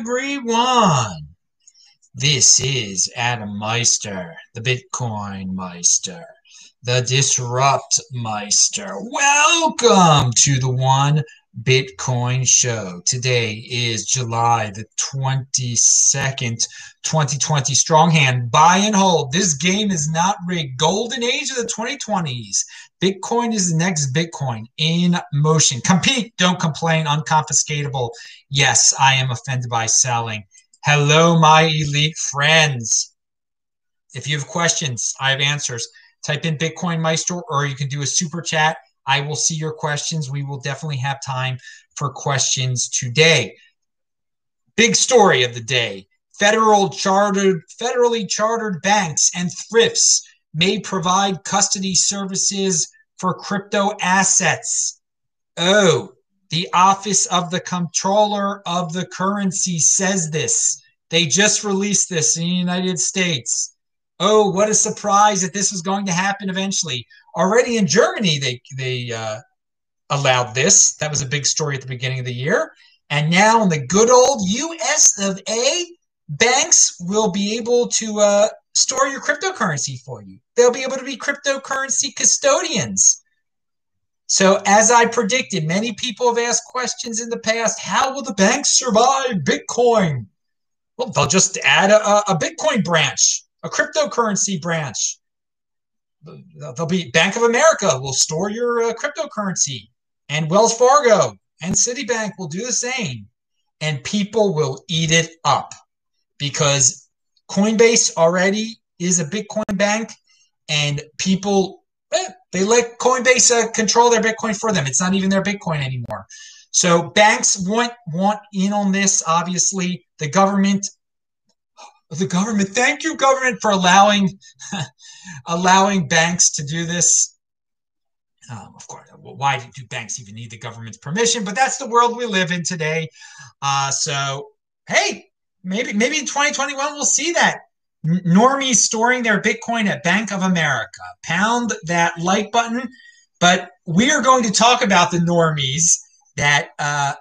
everyone. This is Adam Meister, the Bitcoin Meister, the Disrupt Meister. Welcome to the One Bitcoin Show. Today is July the 22nd, 2020. Strong hand, buy and hold. This game is not rigged. Golden age of the 2020s. Bitcoin is the next Bitcoin in motion. Compete, don't complain, unconfiscatable. Yes, I am offended by selling. Hello, my elite friends. If you have questions, I have answers. Type in Bitcoin Meister, or you can do a super chat. I will see your questions. We will definitely have time for questions today. Big story of the day. Federal chartered federally chartered banks and thrifts may provide custody services for crypto assets. Oh, the Office of the Comptroller of the Currency says this. They just released this in the United States. Oh, what a surprise that this was going to happen eventually. Already in Germany, they, they uh, allowed this. That was a big story at the beginning of the year. And now in the good old US of A, banks will be able to uh, store your cryptocurrency for you. They'll be able to be cryptocurrency custodians. So, as I predicted, many people have asked questions in the past how will the banks survive Bitcoin? Well, they'll just add a, a Bitcoin branch, a cryptocurrency branch. They'll be Bank of America will store your uh, cryptocurrency, and Wells Fargo and Citibank will do the same. And people will eat it up because Coinbase already is a Bitcoin bank, and people eh, they let Coinbase uh, control their Bitcoin for them. It's not even their Bitcoin anymore. So banks want want in on this. Obviously, the government, the government. Thank you, government, for allowing allowing banks to do this. Um, of course, why do banks even need the government's permission? But that's the world we live in today. Uh, so, hey, maybe maybe in 2021 we'll see that normies storing their bitcoin at bank of america. Pound that like button. But we are going to talk about the normies that uh,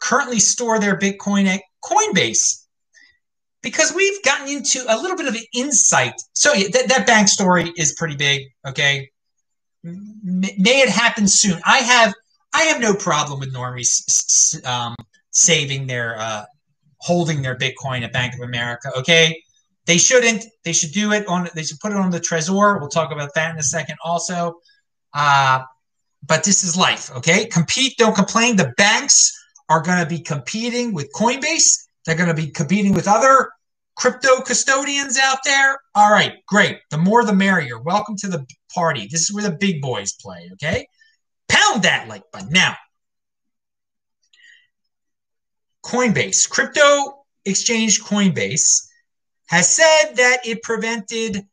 currently store their bitcoin at coinbase. Because we've gotten into a little bit of an insight. So yeah, that, that bank story is pretty big okay? May it happen soon. I have i have no problem with normies um, saving their uh, holding their Bitcoin at Bank of America. Okay. They shouldn't. They should do it on. They should put it on the Trezor. We'll talk about that in a second, also. Uh, but this is life. Okay. Compete. Don't complain. The banks are going to be competing with Coinbase. They're going to be competing with other crypto custodians out there. All right, great. The more the merrier. Welcome to the party. This is where the big boys play. Okay. Pound that like button now. Coinbase, crypto exchange Coinbase, has said that it prevented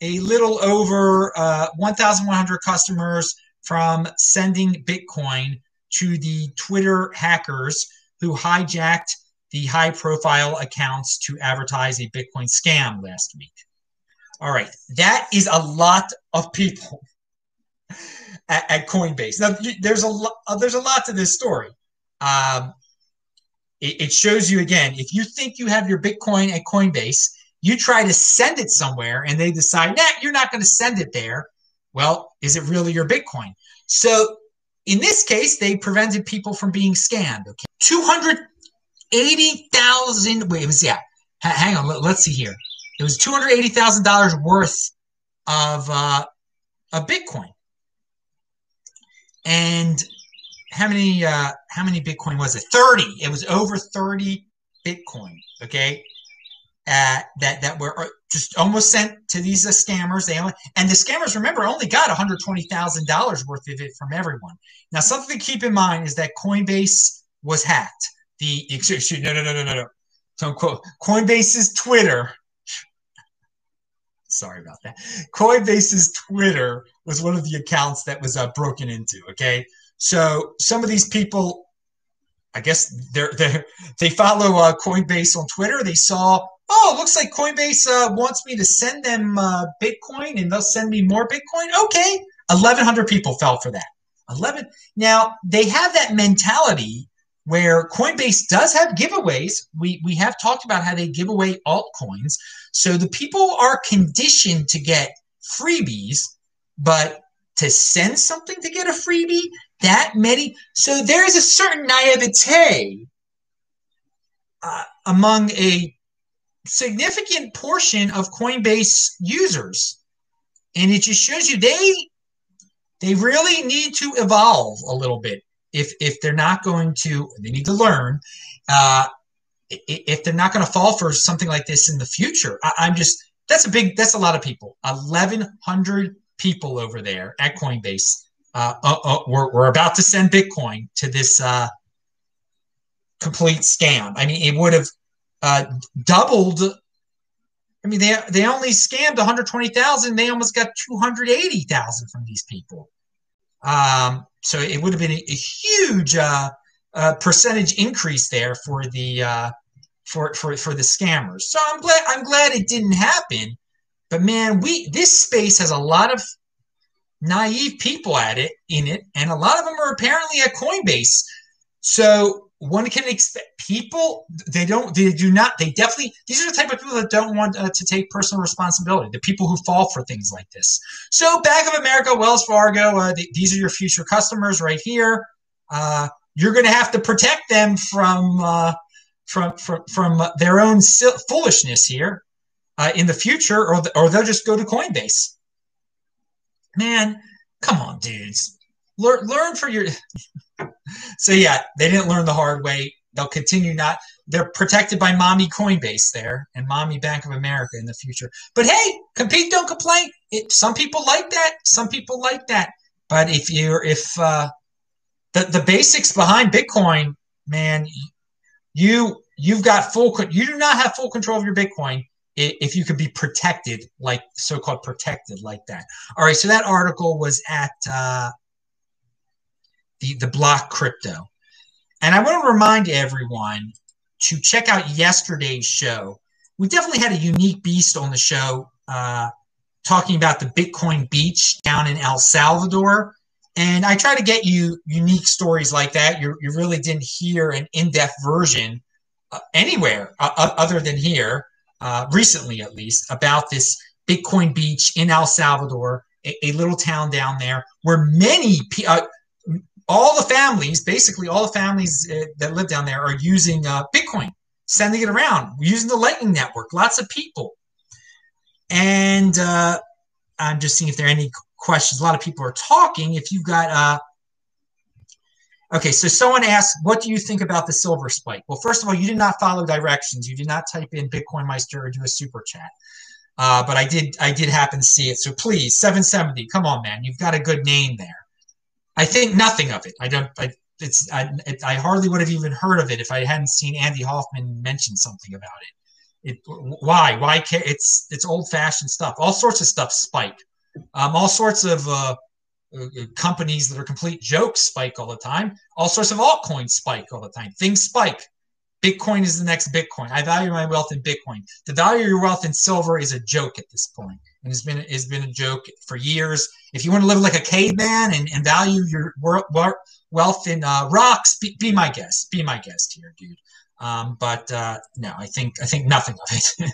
a little over uh, 1,100 customers from sending Bitcoin to the Twitter hackers who hijacked the high profile accounts to advertise a Bitcoin scam last week. All right, that is a lot of people at, at Coinbase. Now, there's a lot. There's a lot to this story. Um, it, it shows you again if you think you have your Bitcoin at Coinbase, you try to send it somewhere and they decide, nah, you're not going to send it there. Well, is it really your Bitcoin? So in this case, they prevented people from being scammed. Okay. 280,000. Wait, it was, yeah. H- hang on. Let, us see here. It was $280,000 worth of, uh, Bitcoin. And how many uh, how many Bitcoin was it? Thirty. It was over thirty Bitcoin. Okay, uh, that that were uh, just almost sent to these uh, scammers. They only, and the scammers, remember, only got one hundred twenty thousand dollars worth of it from everyone. Now, something to keep in mind is that Coinbase was hacked. The excuse no no no no no no. So quote Coinbase's Twitter. Sorry about that. Coinbase's Twitter was one of the accounts that was uh, broken into. Okay, so some of these people, I guess they're, they're they follow uh, Coinbase on Twitter. They saw, oh, looks like Coinbase uh, wants me to send them uh, Bitcoin, and they'll send me more Bitcoin. Okay, eleven hundred people fell for that. Eleven. Now they have that mentality where Coinbase does have giveaways. We we have talked about how they give away altcoins. So the people are conditioned to get freebies, but to send something to get a freebie, that many. So there is a certain naivete uh, among a significant portion of Coinbase users. And it just shows you they they really need to evolve a little bit if if they're not going to they need to learn uh, if they're not going to fall for something like this in the future I, i'm just that's a big that's a lot of people 1100 people over there at coinbase uh, uh, uh, we're, we're about to send bitcoin to this uh, complete scam i mean it would have uh, doubled I mean, they they only scammed 120,000. They almost got 280,000 from these people. Um, so it would have been a, a huge uh, uh, percentage increase there for the uh, for for for the scammers. So I'm glad I'm glad it didn't happen. But man, we this space has a lot of naive people at it in it, and a lot of them are apparently at Coinbase. So one can expect people they don't they do not they definitely these are the type of people that don't want uh, to take personal responsibility the people who fall for things like this. So bank of america wells fargo uh, th- these are your future customers right here. Uh, you're going to have to protect them from uh, from from, from their own foolishness here uh, in the future or, th- or they'll just go to coinbase. Man come on dudes. Learn learn for your so yeah, they didn't learn the hard way. They'll continue not. They're protected by mommy Coinbase there and mommy Bank of America in the future. But hey, compete, don't complain. It, some people like that. Some people like that. But if you're if uh, the the basics behind Bitcoin, man, you you've got full. You do not have full control of your Bitcoin if you could be protected like so-called protected like that. All right, so that article was at uh, the, the block crypto. And I want to remind everyone to check out yesterday's show. We definitely had a unique beast on the show uh, talking about the Bitcoin beach down in El Salvador. And I try to get you unique stories like that. You, you really didn't hear an in depth version uh, anywhere uh, other than here, uh, recently at least, about this Bitcoin beach in El Salvador, a, a little town down there where many, uh, all the families, basically all the families uh, that live down there are using uh, Bitcoin, sending it around, using the Lightning Network, lots of people. And uh, I'm just seeing if there are any questions. A lot of people are talking. If you've got, uh, okay, so someone asked, what do you think about the silver spike? Well, first of all, you did not follow directions. You did not type in Bitcoin Meister or do a super chat. Uh, but I did, I did happen to see it. So please, 770, come on, man, you've got a good name there. I think nothing of it. I don't. I, it's. I, it, I hardly would have even heard of it if I hadn't seen Andy Hoffman mention something about it. It. Why? Why? Can't, it's. It's old fashioned stuff. All sorts of stuff spike. Um, all sorts of uh, uh, companies that are complete jokes spike all the time. All sorts of altcoins spike all the time. Things spike. Bitcoin is the next Bitcoin. I value my wealth in Bitcoin. The value of your wealth in silver is a joke at this point, and it's been it's been a joke for years. If you want to live like a caveman and, and value your wealth in uh, rocks, be, be, my guest. Be my guest here, dude. Um, but uh, no, I think I think nothing of it.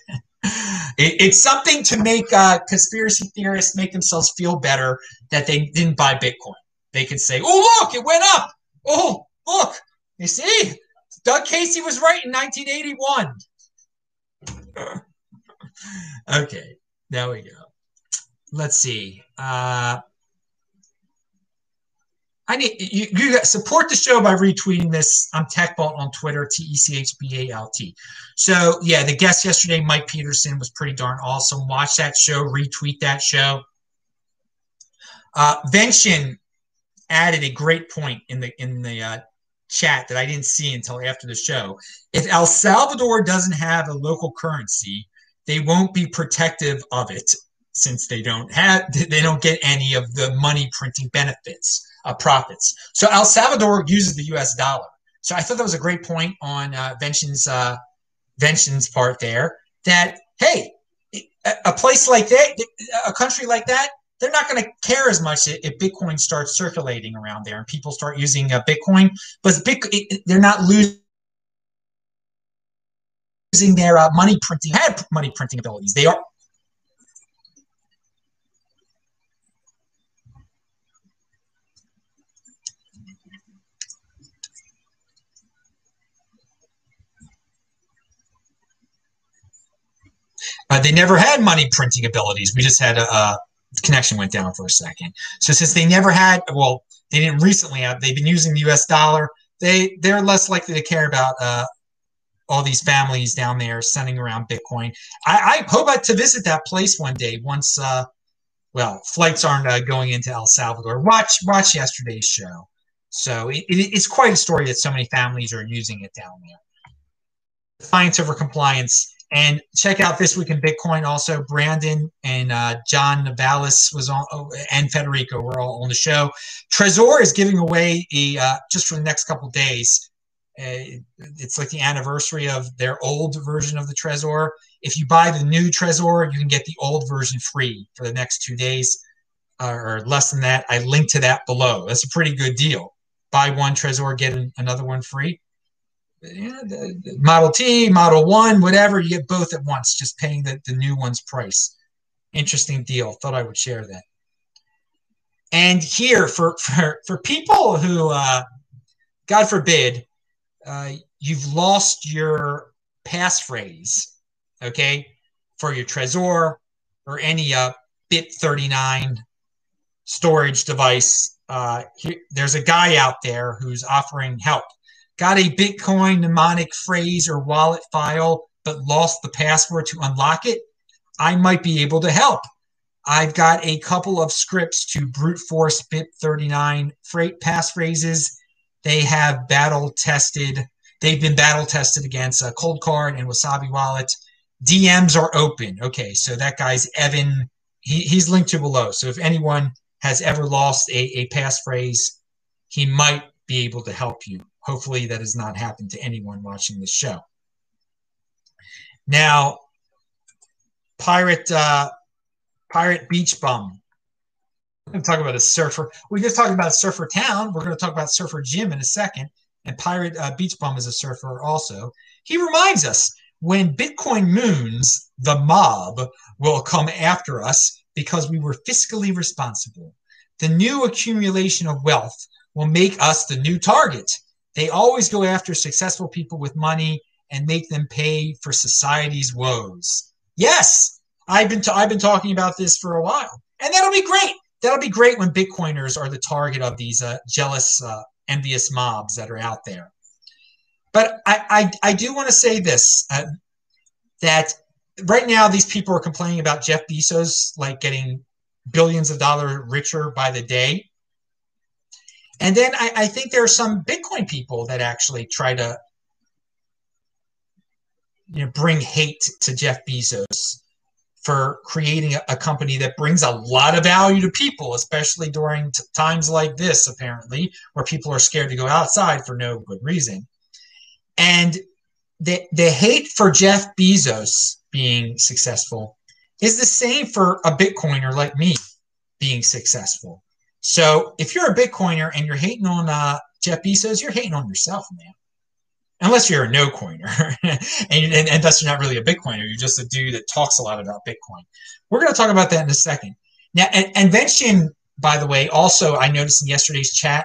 it it's something to make uh, conspiracy theorists make themselves feel better that they didn't buy Bitcoin. They can say, "Oh, look, it went up. Oh, look, you see." Doug Casey was right in 1981. okay, there we go. Let's see. Uh, I need you, you support the show by retweeting this. I'm TechBalt on Twitter, T E C H B A L T. So yeah, the guest yesterday, Mike Peterson, was pretty darn awesome. Watch that show, retweet that show. Uh, Vention added a great point in the in the uh, chat that I didn't see until after the show. If El Salvador doesn't have a local currency, they won't be protective of it since they don't have they don't get any of the money printing benefits uh, profits. So El Salvador uses the U.S. dollar. So I thought that was a great point on uh, Vention's uh, Vention's part there. That hey, a place like that, a country like that, they're not going to care as much if Bitcoin starts circulating around there and people start using uh, Bitcoin. But Bitcoin, they're not losing their uh, money printing, had money printing abilities. They are Uh, they never had money printing abilities. We just had a, a, connection went down for a second. So since they never had, well, they didn't recently have. They've been using the U.S. dollar. They they're less likely to care about uh, all these families down there sending around Bitcoin. I, I hope to visit that place one day once. Uh, well, flights aren't uh, going into El Salvador. Watch watch yesterday's show. So it, it, it's quite a story that so many families are using it down there. Defiance over compliance and check out this week in Bitcoin. Also, Brandon and uh, John Navalis was on, oh, and Federico were all on the show. Trezor is giving away a uh, just for the next couple days. Uh, it's like the anniversary of their old version of the Trezor. If you buy the new Trezor, you can get the old version free for the next two days, uh, or less than that. I link to that below. That's a pretty good deal. Buy one Trezor, get another one free yeah, the, the Model T, Model One, whatever, you get both at once, just paying the, the new one's price. Interesting deal. Thought I would share that. And here, for for for people who, uh, God forbid, uh, you've lost your passphrase, okay, for your Trezor or any uh, BIP39 storage device. Uh, here, there's a guy out there who's offering help got a Bitcoin mnemonic phrase or wallet file, but lost the password to unlock it, I might be able to help. I've got a couple of scripts to brute force BIP39 freight passphrases. They have battle tested. They've been battle tested against a Coldcard and Wasabi Wallet. DMs are open. Okay, so that guy's Evan. He, he's linked to below. So if anyone has ever lost a, a passphrase, he might be able to help you. Hopefully, that has not happened to anyone watching this show. Now, pirate uh, pirate beach bum. We're going to talk about a surfer. We just talked about surfer town. We're going to talk about surfer Jim in a second. And pirate uh, beach bum is a surfer also. He reminds us when Bitcoin moons, the mob will come after us because we were fiscally responsible. The new accumulation of wealth will make us the new target. They always go after successful people with money and make them pay for society's woes. Yes, I've been t- I've been talking about this for a while, and that'll be great. That'll be great when Bitcoiners are the target of these uh, jealous, uh, envious mobs that are out there. But I I, I do want to say this uh, that right now these people are complaining about Jeff Bezos like getting billions of dollars richer by the day. And then I, I think there are some Bitcoin people that actually try to you know bring hate to Jeff Bezos for creating a, company that brings a lot of value to people, especially during t- times like this, apparently, where people are scared to go outside for no good reason. And the, the hate for Jeff Bezos being successful is the same for a Bitcoiner like me being successful. So if you're a Bitcoiner and you're hating on uh, Jeff Bezos, you're hating on yourself, man. Unless you're a no coiner, and, and, and thus you're not really a Bitcoiner. You're just a dude that talks a lot about Bitcoin. We're going to talk about that in a second. Now, and, Invention, by the way, also I noticed in yesterday's chat,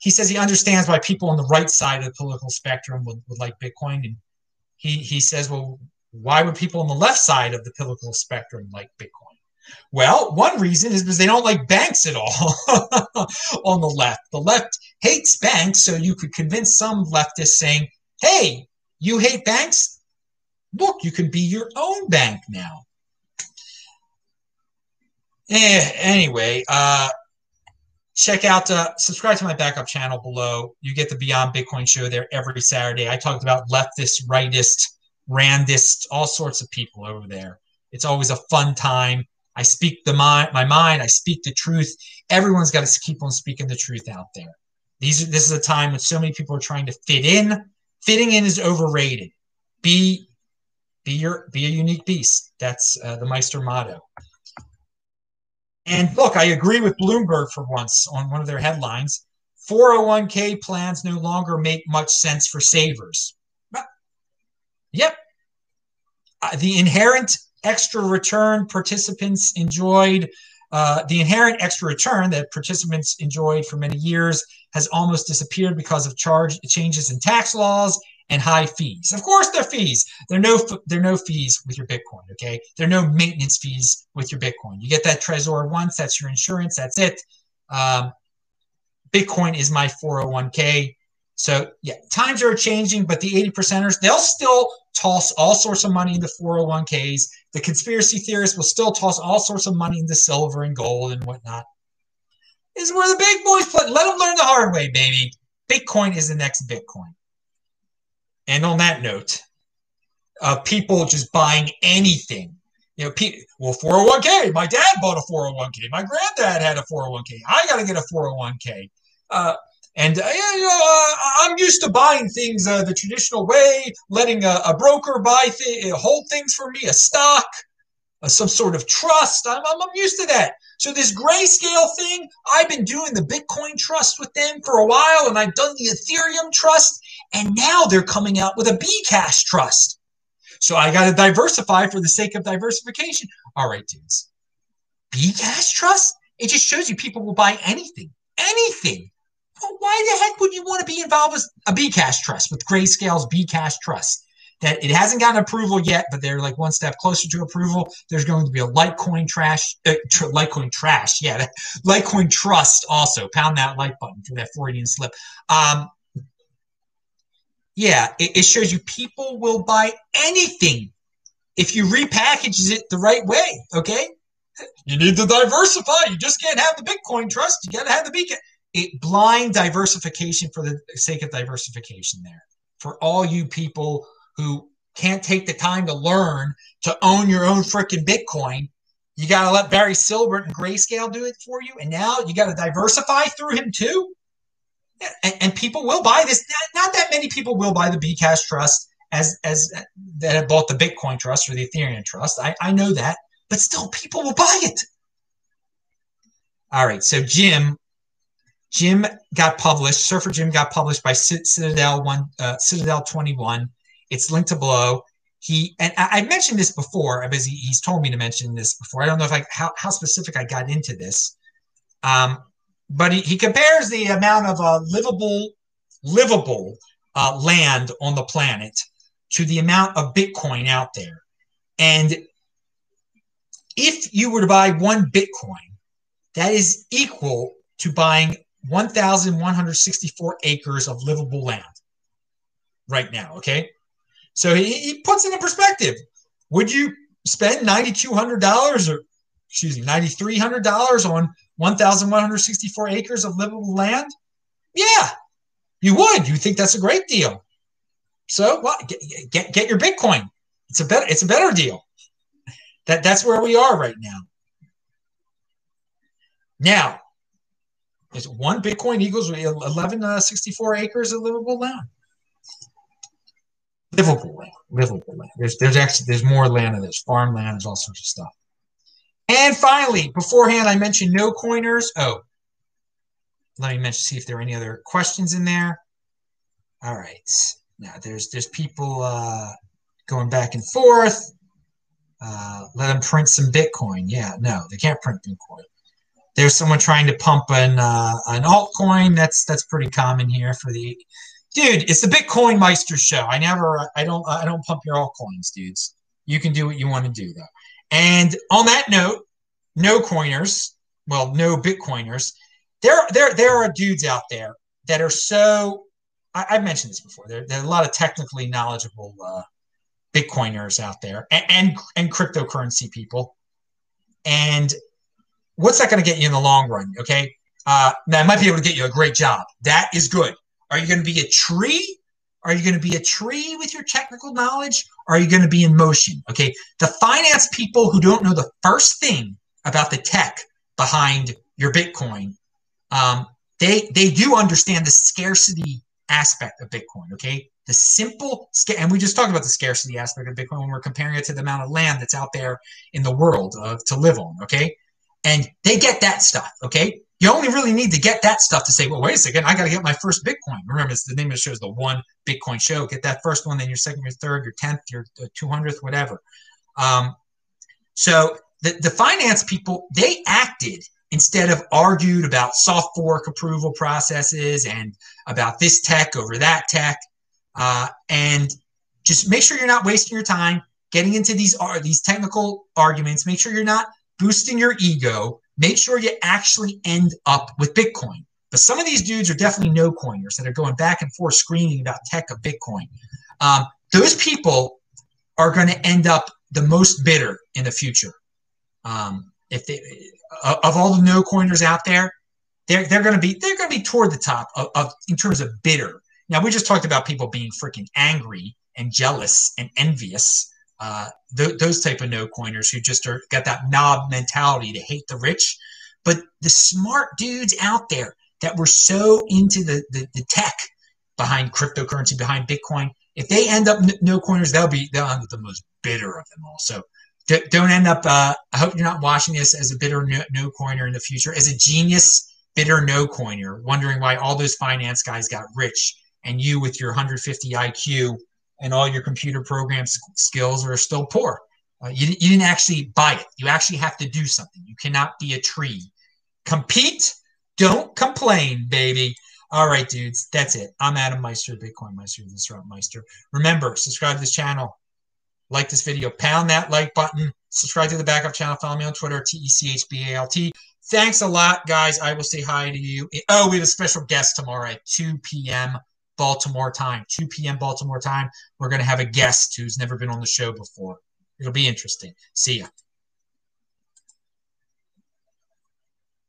he says he understands why people on the right side of the political spectrum would, would like Bitcoin. And he, he says, well, why would people on the left side of the political spectrum like Bitcoin? Well, one reason is because they don't like banks at all on the left. The left hates banks, so you could convince some leftists saying, hey, you hate banks? Look, you can be your own bank now. Eh, anyway, uh, check out, uh, subscribe to my backup channel below. You get the Beyond Bitcoin show there every Saturday. I talked about leftist, rightist, randist, all sorts of people over there. It's always a fun time. I speak the mind, my mind. I speak the truth. Everyone's got to keep on speaking the truth out there. These, this is a time when so many people are trying to fit in. Fitting in is overrated. Be, be your, be a unique beast. That's uh, the Meister motto. And look, I agree with Bloomberg for once on one of their headlines. 401k plans no longer make much sense for savers. Yep. Uh, the inherent extra return participants enjoyed, uh, the inherent extra return that participants enjoyed for many years has almost disappeared because of charge changes in tax laws and high fees. Of course, there are fees. There are no there are no fees with your Bitcoin. Okay, there are no maintenance fees with your Bitcoin. You get that Trezor once. That's your insurance. That's it. Um, Bitcoin is my 401k. So yeah, times are changing, but the 80 percenters they'll still toss all sorts of money into 401ks. The conspiracy theorists will still toss all sorts of money into silver and gold and whatnot. This is where the big boys play. Let them learn the hard way, baby. Bitcoin is the next Bitcoin. And on that note, uh, people just buying anything. You know, pe- well, 401k. My dad bought a 401k. My granddad had a 401k. I got to get a 401k. Uh, and uh, you know, uh, I'm used to buying things uh, the traditional way, letting a, a broker buy th- hold things for me, a stock, uh, some sort of trust. I'm, I'm, I'm used to that. So this grayscale thing, I've been doing the Bitcoin trust with them for a while, and I've done the Ethereum trust, and now they're coming out with a Bcash trust. So I got to diversify for the sake of diversification. All right, dudes. Bcash trust? It just shows you people will buy anything, anything. Why the heck would you want to be involved with a Bcash trust, with Grayscale's Bcash trust? That it hasn't gotten approval yet, but they're like one step closer to approval. There's going to be a Litecoin trash, uh, tr- Litecoin trash, yeah, Litecoin trust also. Pound that like button for that Freudian slip. Um, yeah, it, it shows you people will buy anything if you repackage it the right way. Okay, you need to diversify. You just can't have the Bitcoin trust. You got to have the Bitcoin. It blind diversification for the sake of diversification. There for all you people who can't take the time to learn to own your own freaking Bitcoin. You got to let Barry Silbert and Grayscale do it for you, and now you got to diversify through him too and, and, people will buy this. Not, not, that many people will buy the Bcash Trust as as that have bought the Bitcoin Trust or the Ethereum Trust. I, I know that, but still, people will buy it. All right, so Jim, Jim got published. Surfer Jim got published by Citadel One, uh, Citadel Twenty One. It's linked to below. He and I, I mentioned this before because he, he's told me to mention this before. I don't know if I how, how specific I got into this. Um, but he, he compares the amount of uh, livable livable uh, land on the planet to the amount of Bitcoin out there. And if you were to buy one Bitcoin, that is equal to buying 1,164 acres of livable land right now. Okay. So he, he puts it in perspective. Would you spend $9,200 or, excuse me, $9,300 on 1,164 acres of livable land? Yeah, you would. You think that's a great deal. So well, get, get, get your Bitcoin. It's a better it's a better deal. That that's where we are right now. Now, is one Bitcoin equals 1164 uh, acres of livable land? Livable land, livable land. There's there's actually there's more land than there's farmland. There's all sorts of stuff. And finally, beforehand, I mentioned no coiners. Oh, let me mention, see if there are any other questions in there. All right. Now there's there's people uh, going back and forth. Uh, let them print some Bitcoin. Yeah, no, they can't print Bitcoin. There's someone trying to pump an uh, an altcoin. That's that's pretty common here for the dude. It's the Bitcoin Meister show. I never, I don't, I don't pump your altcoins, dudes. You can do what you want to do though. And on that note, no coiners, well, no Bitcoiners, there, there, there are dudes out there that are so. I, have mentioned this before. There, there, are a lot of technically knowledgeable uh, Bitcoiners out there, and, and and cryptocurrency people. And what's that going to get you in the long run? Okay, uh, now I might be able to get you a great job. That is good. Are you going to be a tree are you going to be a tree with your technical knowledge? Are you going to be in motion? Okay. The finance people who don't know the first thing about the tech behind your Bitcoin, um, they they do understand the scarcity aspect of Bitcoin. Okay. The simple and we just talked about the scarcity aspect of Bitcoin when we're comparing it to the amount of land that's out there in the world uh, to live on. Okay. And they get that stuff, okay? You only really need to get that stuff to say, well, wait a second, I got to get my first Bitcoin. Remember, it's the name of the show is the one Bitcoin show. Get that first one, then your second, your third, your 10th, your 200th, whatever. Um, so the, the finance people, they acted instead of argued about soft fork approval processes and about this tech over that tech. Uh, and just make sure you're not wasting your time getting into these are these technical arguments. Make sure you're not boosting your ego. Make sure you actually end up with Bitcoin. But some of these dudes are definitely no coiners that are going back and forth screaming about tech of Bitcoin. Um, those people are going to end up the most bitter in the future. Um, if they, uh, of all the no coiners out there, they're they're going to be they're going to be toward the top of, of in terms of bitter. Now we just talked about people being freaking angry and jealous and envious. Uh, th- those type of no coiners who just are got that knob mentality to hate the rich. But the smart dudes out there that were so into the, the, the tech behind cryptocurrency, behind Bitcoin, if they end up no coiners, they'll be they'll the most bitter of them all. So don't end up. Uh, I hope you're not watching this as a bitter no coiner in the future, as a genius bitter no coiner, wondering why all those finance guys got rich and you with your 150 IQ and all your computer program skills are still poor. Uh, you, you didn't actually buy it. You actually have to do something. You cannot be a tree. Compete, don't complain, baby. All right, dudes, that's it. I'm Adam Meister, Bitcoin Meister, Disrupt Meister. Remember, subscribe to this channel, like this video, pound that like button, subscribe to the backup channel, follow me on Twitter, T E C H B A L T. Thanks a lot, guys. I will say hi to you. Oh, we have a special guest tomorrow at 2 p.m. Baltimore time, 2 p.m. Baltimore time. We're going to have a guest who's never been on the show before. It'll be interesting. See ya.